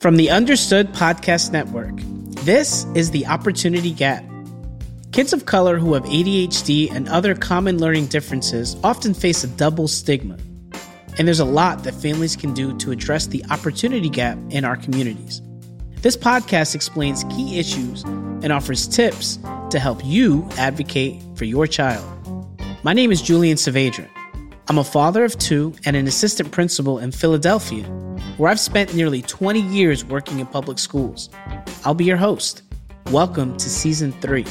From the Understood Podcast Network, this is The Opportunity Gap. Kids of color who have ADHD and other common learning differences often face a double stigma. And there's a lot that families can do to address the opportunity gap in our communities. This podcast explains key issues and offers tips to help you advocate for your child. My name is Julian Saavedra. I'm a father of two and an assistant principal in Philadelphia where I've spent nearly 20 years working in public schools. I'll be your host. Welcome to season three.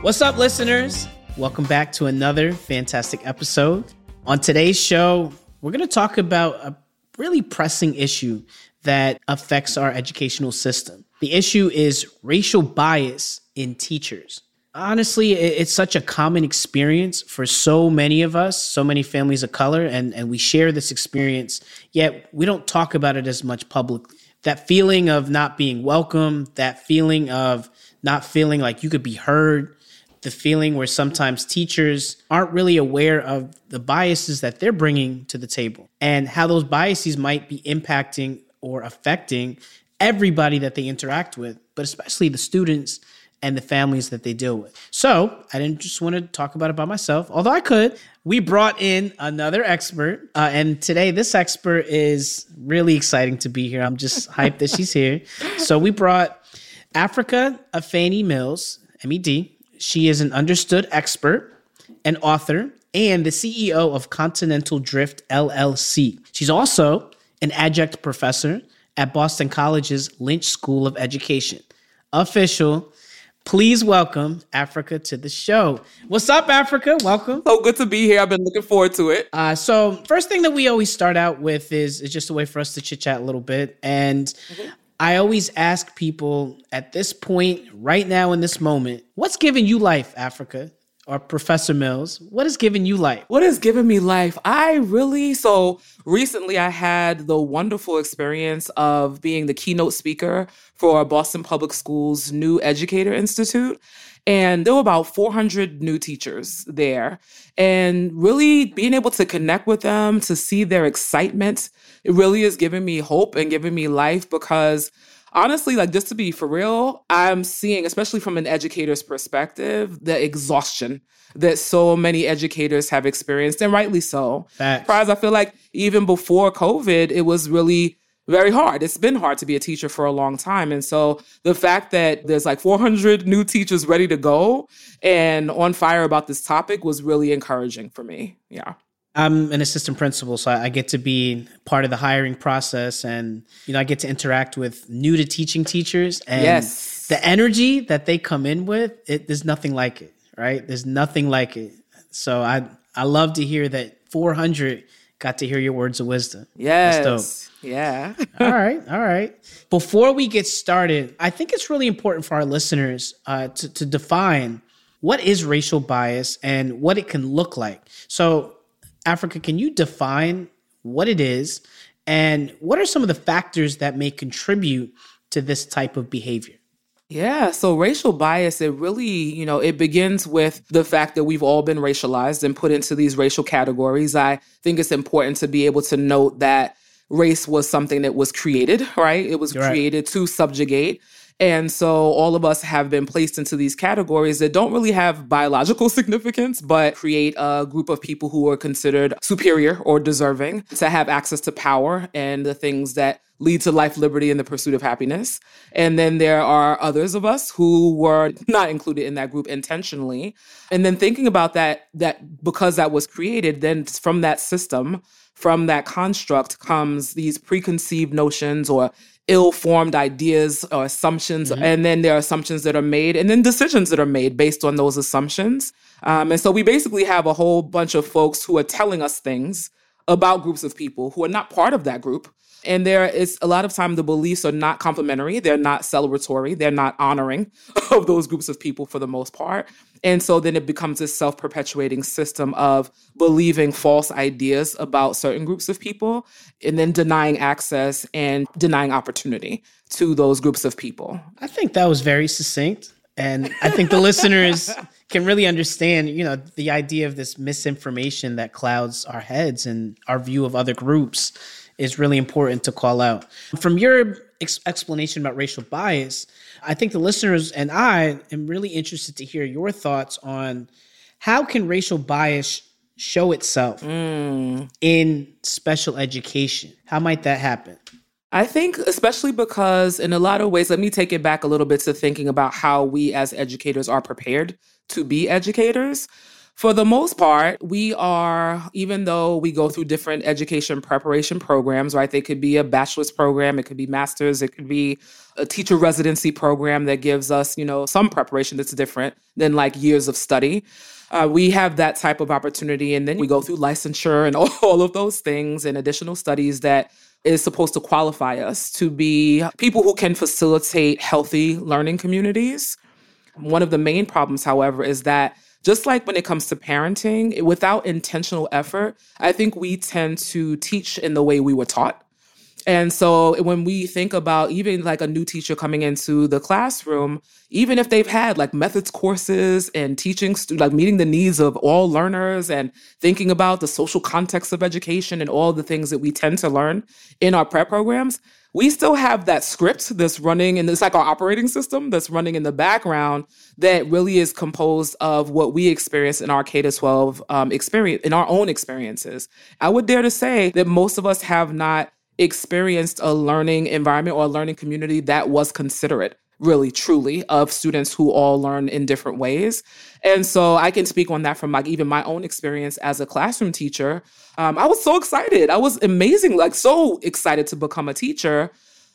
What's up, listeners? Welcome back to another fantastic episode. On today's show, we're going to talk about a really pressing issue that affects our educational system. The issue is racial bias in teachers honestly it's such a common experience for so many of us so many families of color and and we share this experience yet we don't talk about it as much publicly. That feeling of not being welcome that feeling of not feeling like you could be heard the feeling where sometimes teachers aren't really aware of the biases that they're bringing to the table and how those biases might be impacting or affecting everybody that they interact with but especially the students and the families that they deal with. So I didn't just want to talk about it by myself, although I could. We brought in another expert, uh, and today this expert is really exciting to be here. I'm just hyped that she's here. So we brought Afrika Afeni Mills, MEd. She is an understood expert, an author, and the CEO of Continental Drift LLC. She's also an adjunct professor at Boston College's Lynch School of Education. Official Please welcome Afrika to the show. What's up, Afrika? Welcome. So good to be here. I've been looking forward to it. Uh, so, first thing that we always start out with is, is just a way for us to chit chat a little bit. And mm-hmm. I always ask people at this point, right now in this moment, what's giving you life, Afrika? Or Professor Mills, what has given you life? What has given me life? I really, so recently I had the wonderful experience of being the keynote speaker for Boston Public Schools' new Educator Institute. And there were about 400 new teachers there. And really being able to connect with them, to see their excitement, it really is giving me hope and giving me life because honestly, like just to be for real, I'm seeing, especially from an educator's perspective, the exhaustion that so many educators have experienced, and rightly so. Facts. Whereas I feel like even before COVID, it was really very hard. It's been hard to be a teacher for a long time. And so the fact that there's like 400 new teachers ready to go and on fire about this topic was really encouraging for me. Yeah. I'm an assistant principal, so I get to be part of the hiring process, and you know, I get to interact with new to teaching teachers, and yes. the energy that they come in with, it, there's nothing like it, right? There's nothing like it. So I I love to hear that 400 got to hear your words of wisdom. Yes, yeah. all right, all right. Before we get started, I think it's really important for our listeners uh, to to define what is racial bias and what it can look like. So Afrika, can you define what it is and what are some of the factors that may contribute to this type of behavior? Yeah, so racial bias, it really, you know, it begins with the fact that we've all been racialized and put into these racial categories. I think it's important to be able to note that race was something that was created, right? It was You're created right. to subjugate and so all of us have been placed into these categories that don't really have biological significance, but create a group of people who are considered superior or deserving to have access to power and the things that lead to life, liberty, and the pursuit of happiness. And then there are others of us who were not included in that group intentionally. And then thinking about that, that because that was created, then from that system, from that construct comes these preconceived notions or ill-formed ideas or assumptions mm-hmm. and then there are assumptions that are made and then decisions that are made based on those assumptions. Um, and so we basically have a whole bunch of folks who are telling us things about groups of people who are not part of that group. And there is a lot of time the beliefs are not complimentary they're not celebratory. They're not honoring of those groups of people for the most part and so then it becomes this self perpetuating system of believing false ideas about certain groups of people and then denying access and denying opportunity to those groups of people. I think that was very succinct. And I think the listeners can really understand, you know, the idea of this misinformation that clouds our heads and our view of other groups is really important to call out. From your ex- explanation about racial bias, I think the listeners and I am really interested to hear your thoughts on how can racial bias show itself mm. in special education? How might that happen? I think, especially because, in a lot of ways, let me take it back a little bit to thinking about how we as educators are prepared to be educators. For the most part, we are, even though we go through different education preparation programs, right? They could be a bachelor's program, it could be master's, it could be a teacher residency program that gives us, you know, some preparation that's different than like years of study. Uh, we have that type of opportunity. And then we go through licensure and all, all of those things and additional studies that is supposed to qualify us to be people who can facilitate healthy learning communities. One of the main problems, however, is that just like when it comes to parenting, without intentional effort, I think we tend to teach in the way we were taught. And so when we think about even like a new teacher coming into the classroom, even if they've had like methods courses and teaching, like meeting the needs of all learners and thinking about the social context of education and all the things that we tend to learn in our prep programs, we still have that script that's running and it's like our operating system that's running in the background that really is composed of what we experience in our K to 12 um, experience, in our own experiences. I would dare to say that most of us have not experienced a learning environment or a learning community that was considerate really truly of students who all learn in different ways. And so i can speak on that from like even my own experience as a classroom teacher. Um, i was so excited. I was amazing like so excited to become a teacher.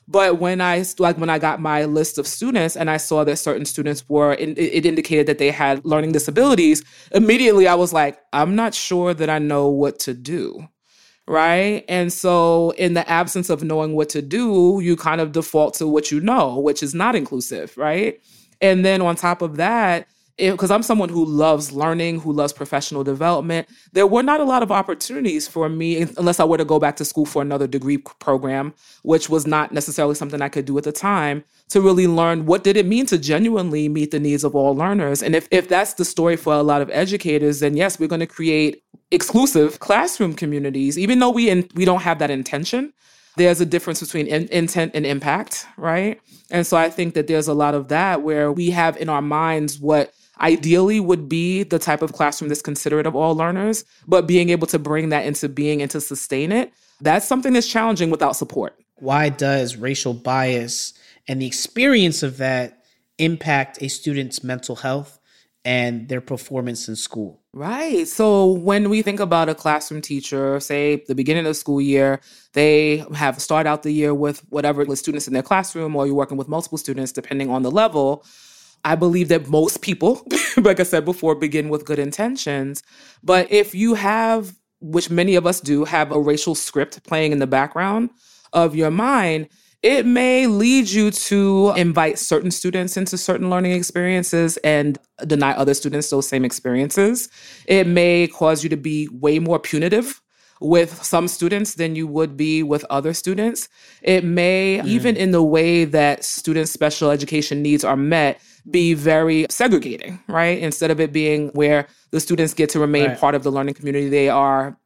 But when i like when i got my list of students and i saw that certain students were it indicated that they had learning disabilities immediately i was like i'm not sure that i know what to do right? And so, in the absence of knowing what to do, you kind of default to what you know, which is not inclusive, right? And then on top of that, because I'm someone who loves learning, who loves professional development, there were not a lot of opportunities for me unless I were to go back to school for another degree program, which was not necessarily something I could do at the time, to really learn what did it mean to genuinely meet the needs of all learners. And if, if that's the story for a lot of educators, then yes, we're going to create exclusive classroom communities, even though we in, we don't have that intention. There's a difference between in, intent and impact, right? And so I think that there's a lot of that where we have in our minds what ideally would be the type of classroom that's considerate of all learners, but being able to bring that into being and to sustain it, that's something that's challenging without support. Why does racial bias and the experience of that impact a student's mental health and their performance in school? Right. So when we think about a classroom teacher, say the beginning of school year, they have start out the year with whatever the students in their classroom, or you're working with multiple students, depending on the level. I believe that most people, like I said before, begin with good intentions. But if you have, which many of us do, have a racial script playing in the background of your mind, it may lead you to invite certain students into certain learning experiences and deny other students those same experiences. It may cause you to be way more punitive with some students than you would be with other students. It may, mm. even in the way that students' special education needs are met, be very segregating, right? Instead of it being where the students get to remain right. part of the learning community, they are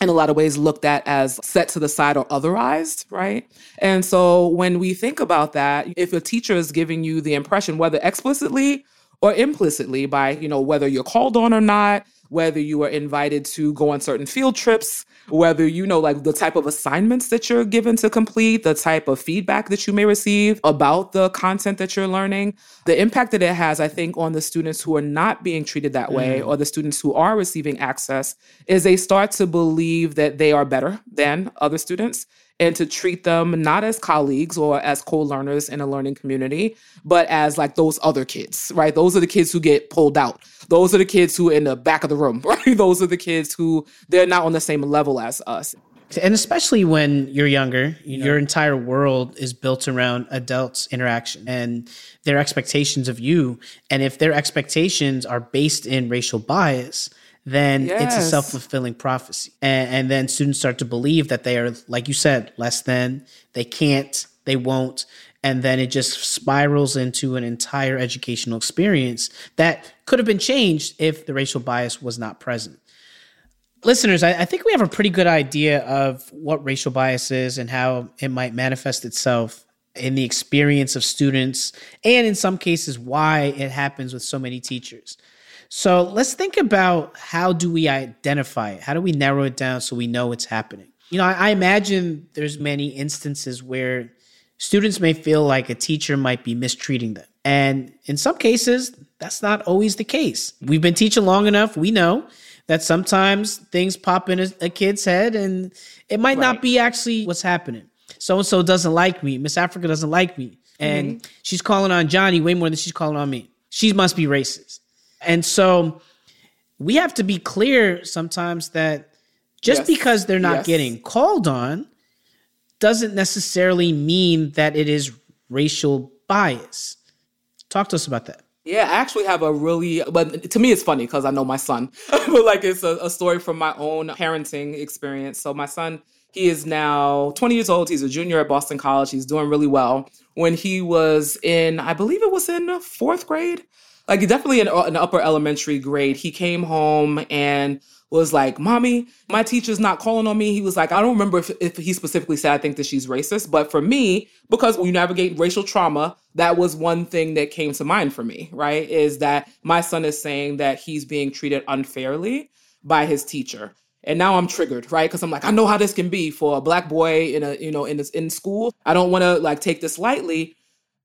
in a lot of ways looked at as set to the side or otherized, right? And so when we think about that, if a teacher is giving you the impression, whether explicitly or implicitly, by, you know, whether you're called on or not, whether you are invited to go on certain field trips, whether you know like the type of assignments that you're given to complete, the type of feedback that you may receive about the content that you're learning, the impact that it has, I think, on the students who are not being treated that way mm. or the students who are receiving access is they start to believe that they are better than other students and to treat them not as colleagues or as co-learners in a learning community, but as like those other kids, right? Those are the kids who get pulled out. Those are the kids who are in the back of the room, right? Those are the kids who they're not on the same level as us. And especially when you're younger, yeah. your entire world is built around adults' interaction and their expectations of you. And if their expectations are based in racial bias, then yes. it's a self fulfilling prophecy. And, and then students start to believe that they are, like you said, less than, they can't, they won't. And then it just spirals into an entire educational experience that could have been changed if the racial bias was not present. Listeners, I, I think we have a pretty good idea of what racial bias is and how it might manifest itself in the experience of students, and in some cases, why it happens with so many teachers. So let's think about how do we identify it? How do we narrow it down so we know it's happening? You know, I, I imagine there's many instances where students may feel like a teacher might be mistreating them. And in some cases, that's not always the case. We've been teaching long enough, we know that sometimes things pop in a, a kid's head and it might right. not be actually what's happening so and so doesn't like me. Miss Afrika doesn't like me. And mm-hmm. she's calling on Johnny way more than she's calling on me. She must be racist. And so we have to be clear sometimes that just yes. because they're not yes. getting called on doesn't necessarily mean that it is racial bias. Talk to us about that. Yeah, I actually have a really, but to me it's funny because I know my son, but like it's a, a story from my own parenting experience. So my son he is now 20 years old. He's a junior at Boston College. He's doing really well. When he was in, I believe it was in fourth grade, like definitely an, an upper elementary grade, he came home and was like, Mommy, my teacher's not calling on me. He was like, I don't remember if, if, he specifically said, I think that she's racist. But for me, because when you navigate racial trauma, that was one thing that came to mind for me, right? Is that my son is saying that he's being treated unfairly by his teacher and now I'm triggered, right? Because I'm like, I know how this can be for a black boy in a you know in this in school. I don't want to like take this lightly.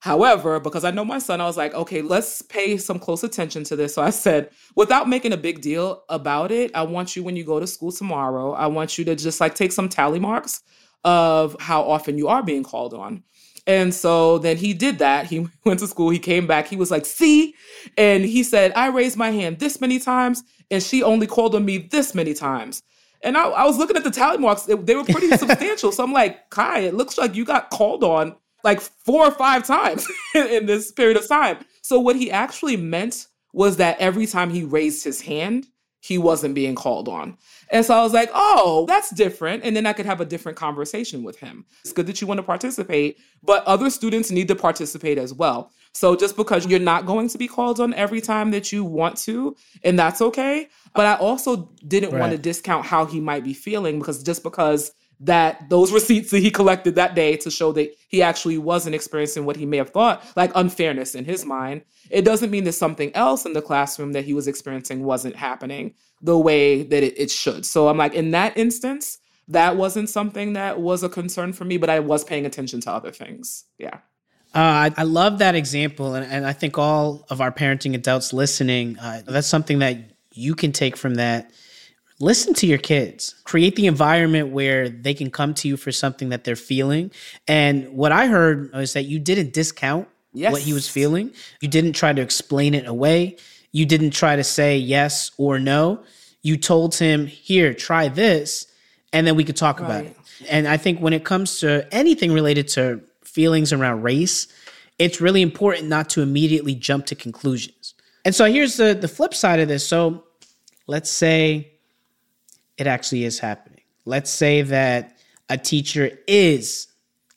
However, because I know my son, I was like, okay, let's pay some close attention to this. So I said, without making a big deal about it, I want you when you go to school tomorrow, I want you to just like take some tally marks of how often you are being called on. And so then he did that. He went to school, he came back, he was like, see? And he said, I raised my hand this many times, and she only called on me this many times. And I, I was looking at the tally marks, they, they were pretty substantial. So I'm like, Kai, it looks like you got called on like four or five times in this period of time. So what he actually meant was that every time he raised his hand, he wasn't being called on. And so I was like, oh, that's different. And then I could have a different conversation with him. It's good that you want to participate, but other students need to participate as well. So just because you're not going to be called on every time that you want to, and that's okay. But I also didn't right. want to discount how he might be feeling because just because that those receipts that he collected that day to show that he actually wasn't experiencing what he may have thought like unfairness in his mind. It doesn't mean that something else in the classroom that he was experiencing wasn't happening the way that it, it should. So i'm like in that instance that wasn't something that was a concern for me but i was paying attention to other things. Yeah. Uh, I, I, love that example, and, and, I think all of our parenting adults listening, uh, that's something that you can take from that listen to your kids. Create the environment where they can come to you for something that they're feeling. And what i heard is that you didn't discount yes. what he was feeling. You didn't try to explain it away. You didn't try to say yes or no. You told him here try this and then we could talk right. about it. And i think when it comes to anything related to feelings around race it's really important not to immediately jump to conclusions. And so here's the the flip side of this. So let's say it actually is happening. Let's say that a teacher is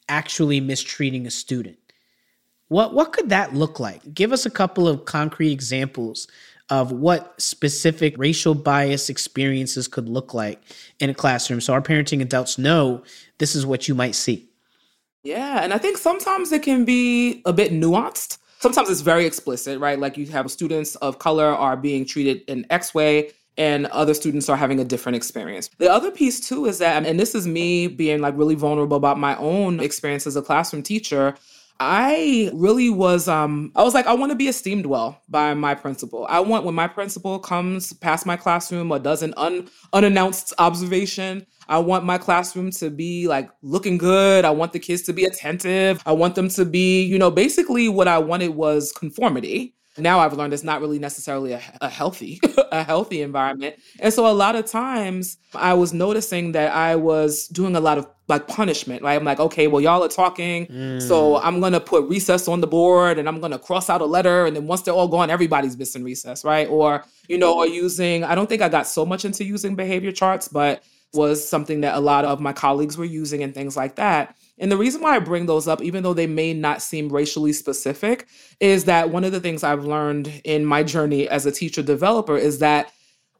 actually mistreating a student. What what could that look like? Give us a couple of concrete examples of what specific racial bias experiences could look like in a classroom so our parenting adults know this is what you might see. Yeah, and I think sometimes it can be a bit nuanced. Sometimes it's very explicit, right? Like you have students of color are being treated in X way and other students are having a different experience. The other piece too is that, and this is me being like really vulnerable about my own experience as a classroom teacher. I really was um I was like I want to be esteemed well by my principal. I want when my principal comes past my classroom or does an un, unannounced observation, I want my classroom to be like looking good. I want the kids to be attentive. I want them to be, you know, basically what I wanted was conformity now I've learned it's not really necessarily a, a healthy, a healthy environment. And so a lot of times I was noticing that I was doing a lot of like punishment, right? I'm like, okay, well, y'all are talking. Mm. So I'm going to put recess on the board and I'm going to cross out a letter. And then once they're all gone, everybody's missing recess, right? Or, you know, or using, I don't think I got so much into using behavior charts, but was something that a lot of my colleagues were using and things like that. And the reason why I bring those up, even though they may not seem racially specific, is that one of the things I've learned in my journey as a teacher developer is that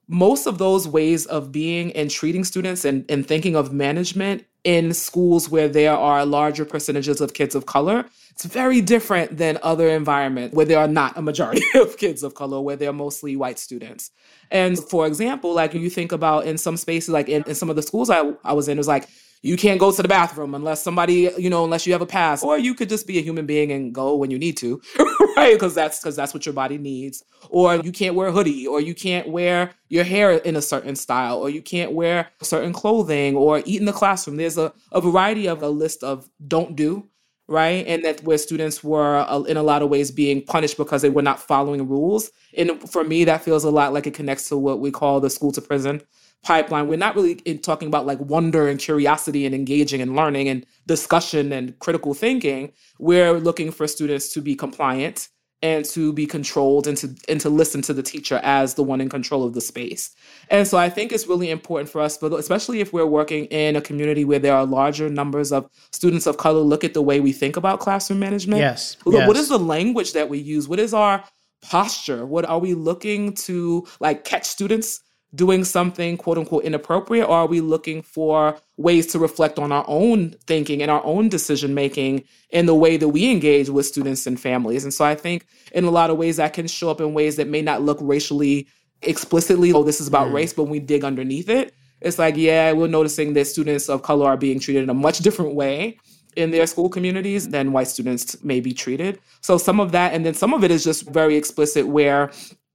most of those ways of being and treating students and, and thinking of management in schools where there are larger percentages of kids of color it's very different than other environments where there are not a majority of kids of color where they're mostly white students. And for example like you think about in some spaces like in, in some of the schools I, I was in it was like you can't go to the bathroom unless somebody you know unless you have a pass or you could just be a human being and go when you need to right? Because that's because that's what your body needs. Or you can't wear a hoodie or you can't wear your hair in a certain style or you can't wear certain clothing or eat in the classroom. There's a, a variety of a list of don't do right? And that where students were uh, in a lot of ways being punished because they were not following rules. And for me that feels a lot like it connects to what we call the school to prison pipeline, we're not really talking about like wonder and curiosity and engaging and learning and discussion and critical thinking. We're looking for students to be compliant and to be controlled and to and to listen to the teacher as the one in control of the space. And so I think it's really important for us, but especially if we're working in a community where there are larger numbers of students of color, look at the way we think about classroom management. Yes. What yes. is the language that we use? What is our posture? What are we looking to like catch students doing something quote unquote inappropriate or are we looking for ways to reflect on our own thinking and our own decision making in the way that we engage with students and families and so i think in a lot of ways that can show up in ways that may not look racially explicitly oh this is about mm. race but when we dig underneath it it's like yeah we're noticing that students of color are being treated in a much different way in their school communities than white students may be treated. So some of that, and then some of it is just very explicit where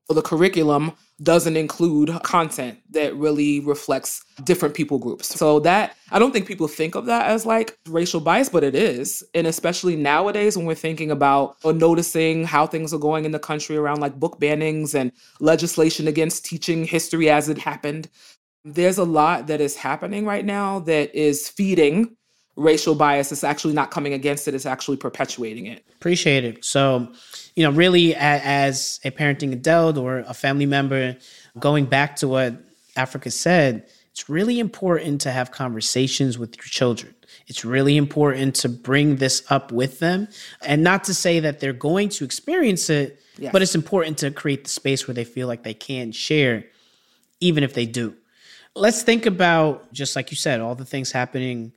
for the curriculum doesn't include content that really reflects different people groups. So that I don't think people think of that as like racial bias, but it is. And especially nowadays when we're thinking about or noticing how things are going in the country around like book bannings and legislation against teaching history as it happened. There's a lot that is happening right now that is feeding racial bias. It's actually not coming against it, it's actually perpetuating it. Appreciate it. So you know, really as a parenting adult or a family member, going back to what Afrika said, it's really important to have conversations with your children. It's really important to bring this up with them. And not to say that they're going to experience it, yes. but it's important to create the space where they feel like they can share, even if they do. Let's think about, just like you said, all the things happening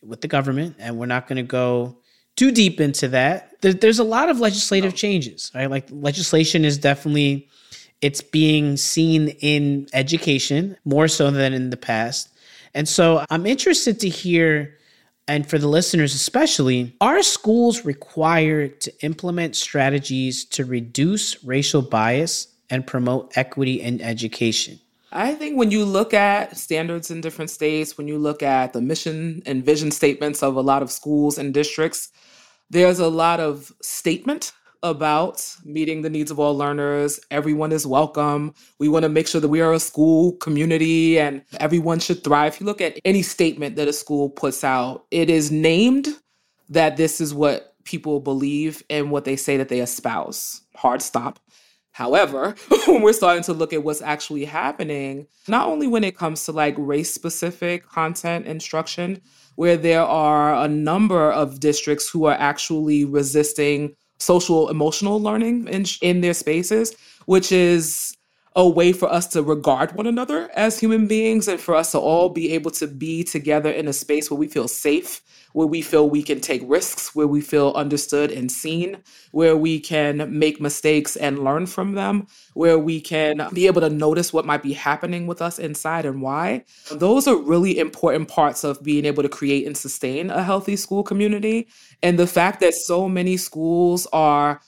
with the government. And we're not going to go too deep into that, there's a lot of legislative oh. changes. Right, like legislation is definitely it's being seen in education more so than in the past, and so I'm interested to hear. And for the listeners especially, are schools required to implement strategies to reduce racial bias and promote equity in education? I think when you look at standards in different states, when you look at the mission and vision statements of a lot of schools and districts, there's a lot of statement about meeting the needs of all learners. Everyone is welcome. We want to make sure that we are a school community and everyone should thrive. If you look at any statement that a school puts out, it is named that this is what people believe and what they say that they espouse. Hard stop. However, when we're starting to look at what's actually happening, not only when it comes to like race specific content instruction, where there are a number of districts who are actually resisting social emotional learning in, in their spaces, which is a way for us to regard one another as human beings and for us to all be able to be together in a space where we feel safe where we feel we can take risks, where we feel understood and seen, where we can make mistakes and learn from them, where we can be able to notice what might be happening with us inside and why. Those are really important parts of being able to create and sustain a healthy school community. And the fact that so many schools are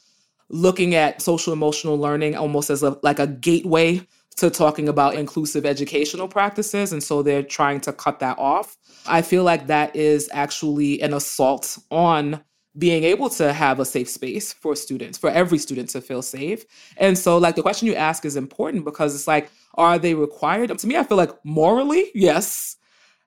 looking at social emotional learning almost as a like a gateway to talking about inclusive educational practices. And so they're trying to cut that off. I feel like that is actually an assault on being able to have a safe space for students, for every student to feel safe. And so, like, the question you ask is important because it's like, are they required? To me, I feel like morally, yes.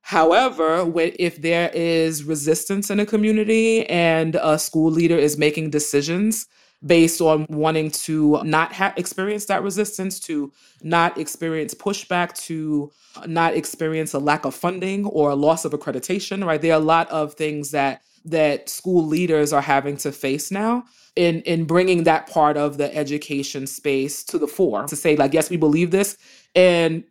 However, if there is resistance in a community and a school leader is making decisions based on wanting to not ha- experience that resistance, to not experience pushback, to not experience a lack of funding or a loss of accreditation, right? There are a lot of things that that school leaders are having to face now in in bringing that part of the education space to the fore to say like yes we believe this and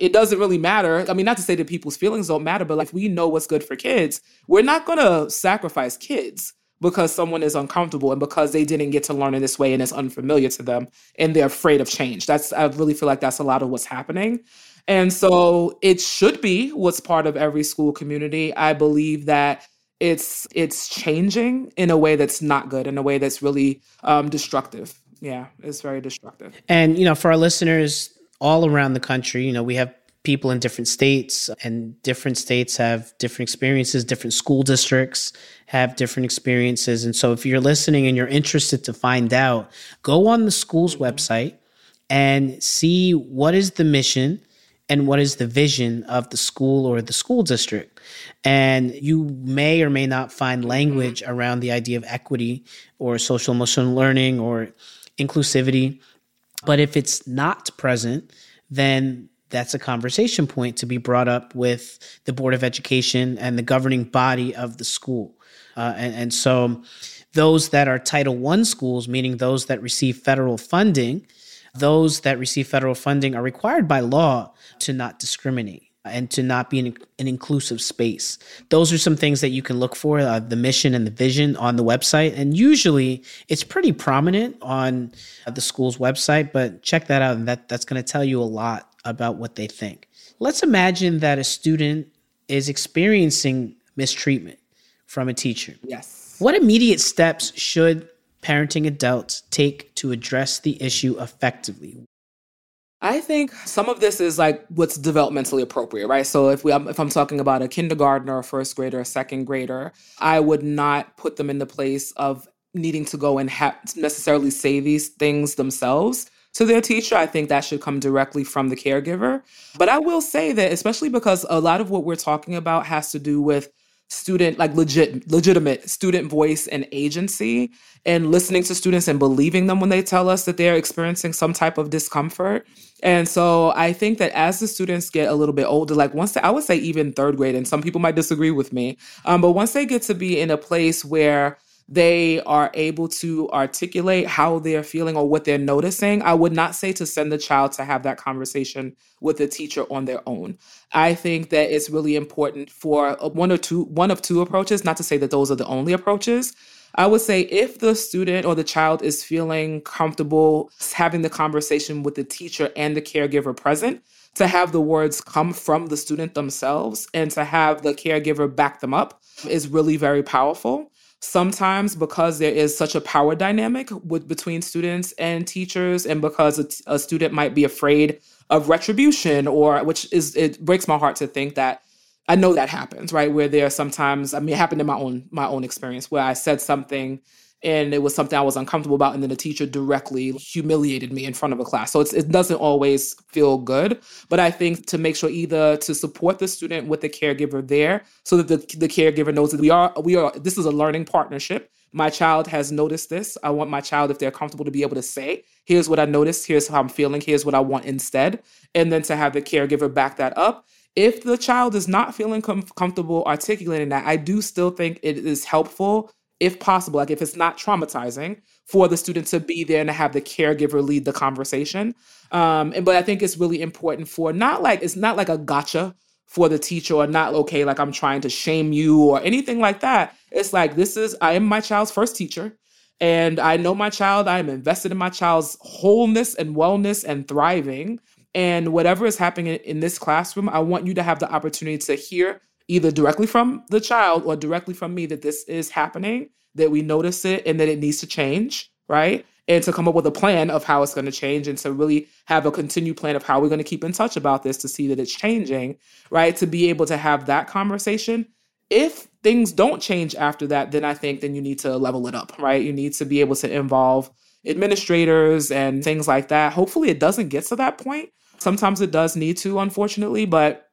it doesn't really matter. I mean, not to say that people's feelings don't matter, but like we know what's good for kids, we're not going to sacrifice kids because someone is uncomfortable and because they didn't get to learn in this way and it's unfamiliar to them and they're afraid of change. That's I really feel like that's a lot of what's happening. And so it should be what's part of every school community. I believe that it's it's changing in a way that's not good, in a way that's really um, destructive. Yeah, it's very destructive. And you know, for our listeners all around the country, you know, we have people in different states and different states have different experiences different school districts have different experiences and so if you're listening and you're interested to find out go on the school's mm-hmm. website and see what is the mission and what is the vision of the school or the school district. And you may or may not find mm-hmm. language around the idea of equity or social emotional learning or inclusivity. But if it's not present, then that's a conversation point to be brought up with the Board of Education and the governing body of the school. Uh, and, and so those that are Title One schools, meaning those that receive federal funding, those that receive federal funding are required by law to not discriminate and to not be an, an inclusive space. Those are some things that you can look for uh, the mission and the vision on the website. And usually it's pretty prominent on the school's website, but check that out. And that, that's going to tell you a lot about what they think. Let's imagine that a student is experiencing mistreatment from a teacher. Yes. What immediate steps should parenting adults take to address the issue effectively? I think some of this is like what's developmentally appropriate, right? So if we um, if I'm talking about a kindergartner, a first grader, a second grader, I would not put them in the place of needing to go and ha- necessarily say these things themselves to their teacher. I think that should come directly from the caregiver. But I will say that especially because a lot of what we're talking about has to do with student like legit legitimate student voice and agency and listening to students and believing them when they tell us that they're experiencing some type of discomfort and so i think that as the students get a little bit older like once they, i would say even third grade and some people might disagree with me um, but once they get to be in a place where they are able to articulate how they're feeling or what they're noticing, I would not say to send the child to have that conversation with the teacher on their own. I think that it's really important for uh, one or two, one of two approaches, not to say that those are the only approaches. I would say if the student or the child is feeling comfortable having the conversation with the teacher and the caregiver present, to have the words come from the student themselves and to have the caregiver back them up is really very powerful sometimes because there is such a power dynamic with between students and teachers and because a, a student might be afraid of retribution or which is it breaks my heart to think that I know that happens, right? Where there are sometimes, I mean, it happened in my own my own experience where I said something and it was something I was uncomfortable about, and then the teacher directly humiliated me in front of a class. So it doesn't always feel good, but I think to make sure either to support the student with the caregiver there, so that the, the caregiver knows that we are we are this is a learning partnership. My child has noticed this. I want my child, if they're comfortable, to be able to say, "Here's what I noticed. Here's how I'm feeling. Here's what I want instead," and then to have the caregiver back that up if the child is not feeling com- comfortable articulating that, I do still think it is helpful if possible, like if it's not traumatizing, for the student to be there and to have the caregiver lead the conversation. Um, and but I think it's really important for not like it's not like a gotcha for the teacher or not okay, like I'm trying to shame you or anything like that. It's like this is I am my child's first teacher. And I know my child, I am invested in my child's wholeness and wellness and thriving. And whatever is happening in, in this classroom, I want you to have the opportunity to hear either directly from the child or directly from me that this is happening, that we notice it and that it needs to change, right? And to come up with a plan of how it's going to change and to really have a continued plan of how we're going to keep in touch about this to see that it's changing, right? To be able to have that conversation. If things don't change after that, then I think then you need to level it up, right? You need to be able to involve administrators and things like that. Hopefully it doesn't get to that point. Sometimes it does need to, unfortunately, but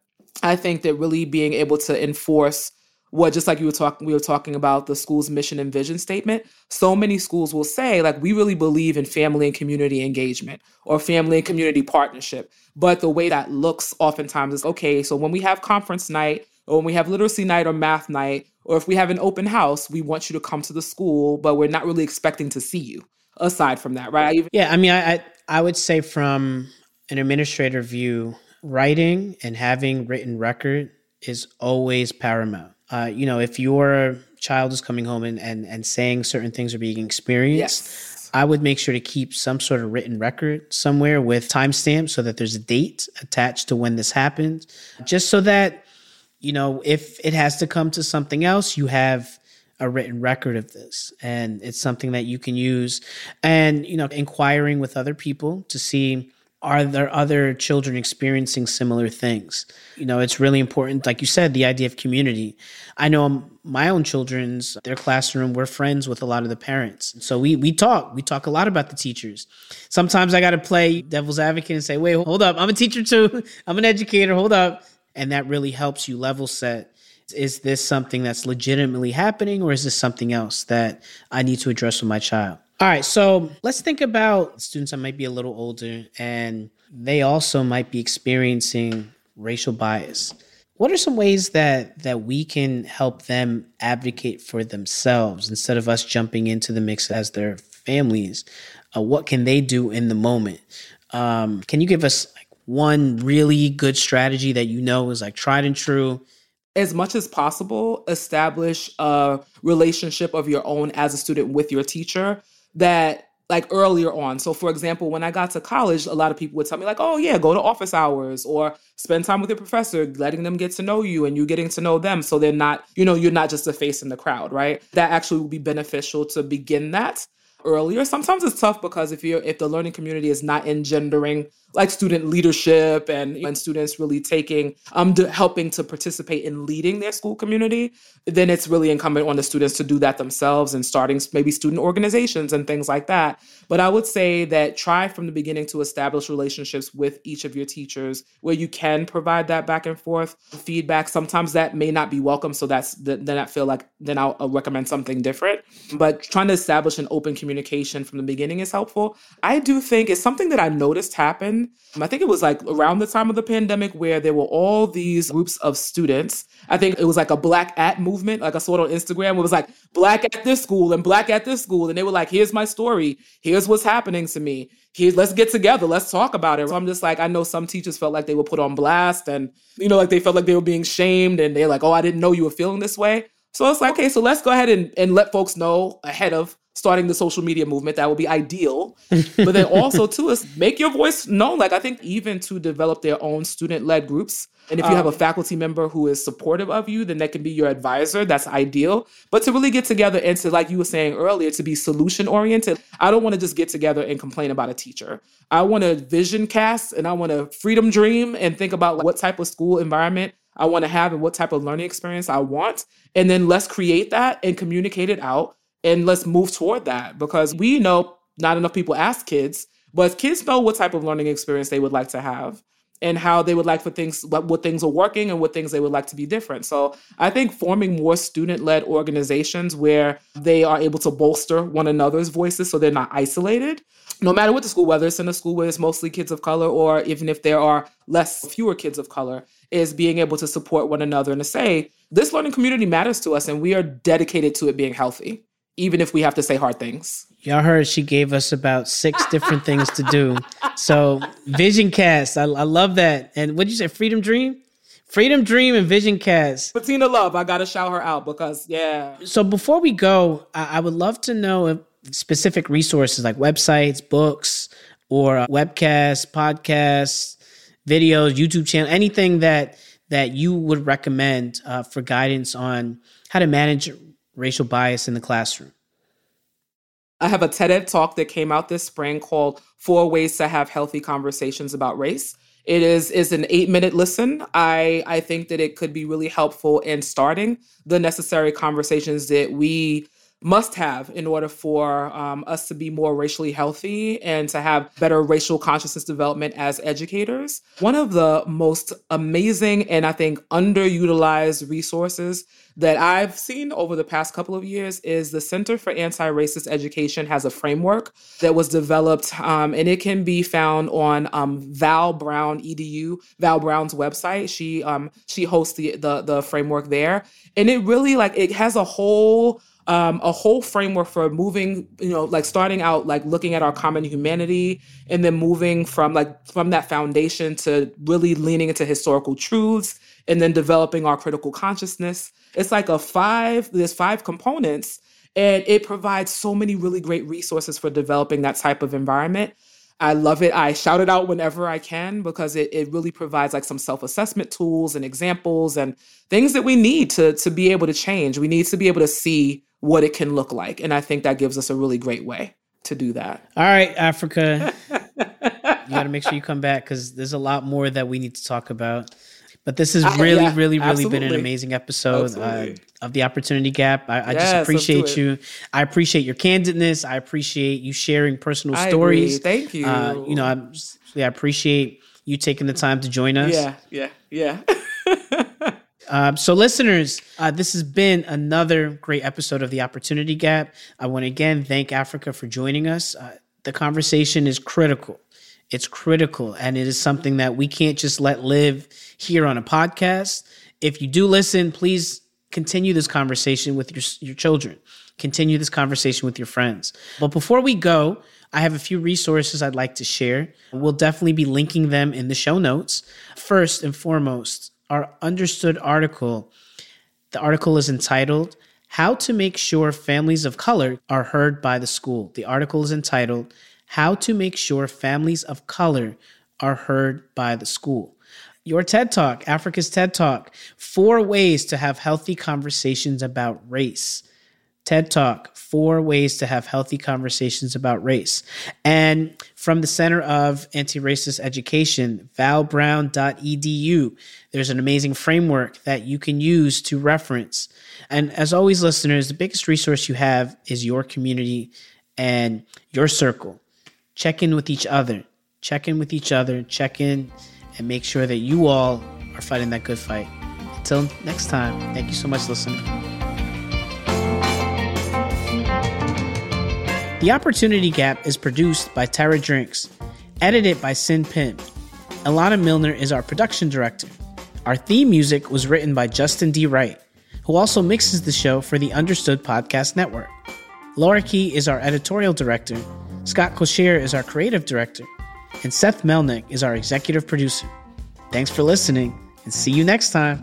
I think that really being able to enforce what just like you were talking we were talking about the school's mission and vision statement so many schools will say like we really believe in family and community engagement or family and community partnership but the way that looks oftentimes is okay so when we have conference night or when we have literacy night or math night Or if we have an open house, we want you to come to the school, but we're not really expecting to see you aside from that, right? Yeah, I mean, I, I, I would say from an administrator view, writing and having written record is always paramount. Uh, you know, if your child is coming home and, and, and saying certain things are being experienced, yes. I would make sure to keep some sort of written record somewhere with timestamps so that there's a date attached to when this happened, just so that, you know, if it has to come to something else, you have a written record of this and it's something that you can use and you know inquiring with other people to see are there other children experiencing similar things? You know it's really important like you said the idea of community. I know my own children's their classroom we're friends with a lot of the parents. So we we talk we talk a lot about the teachers. Sometimes i got to play devil's advocate and say wait hold up i'm a teacher too. I'm an educator hold up. And that really helps you level set. Is this something that's legitimately happening or is this something else that i need to address with my child all right, so let's think about students that might be a little older and they also might be experiencing racial bias. What are some ways that that we can help them advocate for themselves instead of us jumping into the mix as their families? Uh, what can they do in the moment? Um, can you give us like one really good strategy that you know is like tried and true? As much as possible, establish a relationship of your own as a student with your teacher that like earlier on. So for example, when I got to college, a lot of people would tell me like, "Oh yeah, go to office hours or spend time with your professor, letting them get to know you and you getting to know them so they're not, you know, you're not just a face in the crowd, right? That actually would be beneficial to begin that earlier. Sometimes it's tough because if you're if the learning community is not engendering like student leadership and, and students really taking um helping to participate in leading their school community then it's really incumbent on the students to do that themselves and starting maybe student organizations and things like that. But i would say that try from the beginning to establish relationships with each of your teachers where you can provide that back and forth feedback. Sometimes that may not be welcome so that's then i feel like then I'll, I'll recommend something different. But trying to establish an open communication from the beginning is helpful i do think it's something that i noticed happen I think it was like around the time of the pandemic where there were all these groups of students. I think it was like a black at movement, like I saw it on Instagram. It was like black at this school and black at this school. And they were like, here's my story. Here's what's happening to me. Here, let's get together. Let's talk about it. So I'm just like, I know some teachers felt like they were put on blast and, you know, like they felt like they were being shamed and they're like, oh, I didn't know you were feeling this way. So it's like, okay, so let's go ahead and, and let folks know ahead of starting the social media movement. That would be ideal. but then also too is make your voice known. Like I think even to develop their own student-led groups. And if you um, have a um, faculty member who is supportive of you, then that can be your advisor. That's ideal. But to really get together and to, like you were saying earlier, to be solution oriented, I don't want to just get together and complain about a teacher. I want to vision cast and I want to freedom dream and think about like, what type of school environment I want to have and what type of learning experience I want. And then let's create that and communicate it out and let's move toward that because we know not enough people ask kids, but kids know what type of learning experience they would like to have and how they would like for things what, what things are working and what things they would like to be different. So I think forming more student-led organizations where they are able to bolster one another's voices so they're not isolated. No matter what the school, whether it's in a school where it's mostly kids of color or even if there are less fewer kids of color, is being able to support one another and to say, this learning community matters to us and we are dedicated to it being healthy even if we have to say hard things. Y'all heard she gave us about six different things to do. So Vision Cast, I, I love that. And what did you say, Freedom Dream? Freedom Dream and Vision Cast. Bettina Love, I gotta shout her out because yeah. So before we go, I, I would love to know if specific resources like websites, books, or uh, webcasts, podcasts, videos, YouTube channel, anything that that you would recommend uh, for guidance on how to manage racial bias in the classroom? I have a TED talk that came out this spring called Four Ways to Have Healthy Conversations About Race. It is is an eight minute listen. I I think that it could be really helpful in starting the necessary conversations that we must have in order for um, us to be more racially healthy and to have better racial consciousness development as educators. One of the most amazing and I think underutilized resources that I've seen over the past couple of years is the Center for Anti-Racist Education has a framework that was developed, um, and it can be found on um, Val Brown Edu, Val Brown's website. She um, she hosts the, the the framework there, and it really like it has a whole um, a whole framework for moving, you know, like starting out, like looking at our common humanity and then moving from like from that foundation to really leaning into historical truths and then developing our critical consciousness. It's like a five, there's five components and it provides so many really great resources for developing that type of environment. I love it. I shout it out whenever I can because it, it really provides like some self-assessment tools and examples and things that we need to to be able to change. We need to be able to see what it can look like. And I think that gives us a really great way to do that. All right, Afrika. you got to make sure you come back because there's a lot more that we need to talk about. But this has really, yeah, really, really absolutely. been an amazing episode uh, of the Opportunity Gap. I, I yes, just appreciate you. I appreciate your candidness. I appreciate you sharing personal I stories. Agree. Thank you. Uh, you know, I, yeah, I appreciate you taking the time to join us. Yeah, yeah, yeah. Um, so, listeners, uh, this has been another great episode of the Opportunity Gap. I want to again thank Afrika for joining us. Uh, the conversation is critical. It's critical, and it is something that we can't just let live here on a podcast. If you do listen, please continue this conversation with your, your children. Continue this conversation with your friends. But before we go, I have a few resources I'd like to share. We'll definitely be linking them in the show notes. First and foremost, our understood article. The article is entitled How to Make Sure Families of Color Are Heard by the School. The article is entitled How to Make Sure Families of Color Are Heard by the School. Your TED Talk, Afrika's TED Talk, four ways to have healthy conversations about race. TED Talk, four ways to have healthy conversations about race. And from the Center of Anti Racist Education, valbrown.edu, there's an amazing framework that you can use to reference. And as always, listeners, the biggest resource you have is your community and your circle. Check in with each other. Check in with each other. Check in and make sure that you all are fighting that good fight. Until next time, thank you so much, listener. The Opportunity Gap is produced by Tara Drinks, edited by Sin Pim. Alana Milner is our production director. Our theme music was written by Justin D. Wright, who also mixes the show for the Understood Podcast Network. Laura Key is our editorial director, Scott Cocchiere is our creative director, and Seth Melnick is our executive producer. Thanks for listening, and see you next time.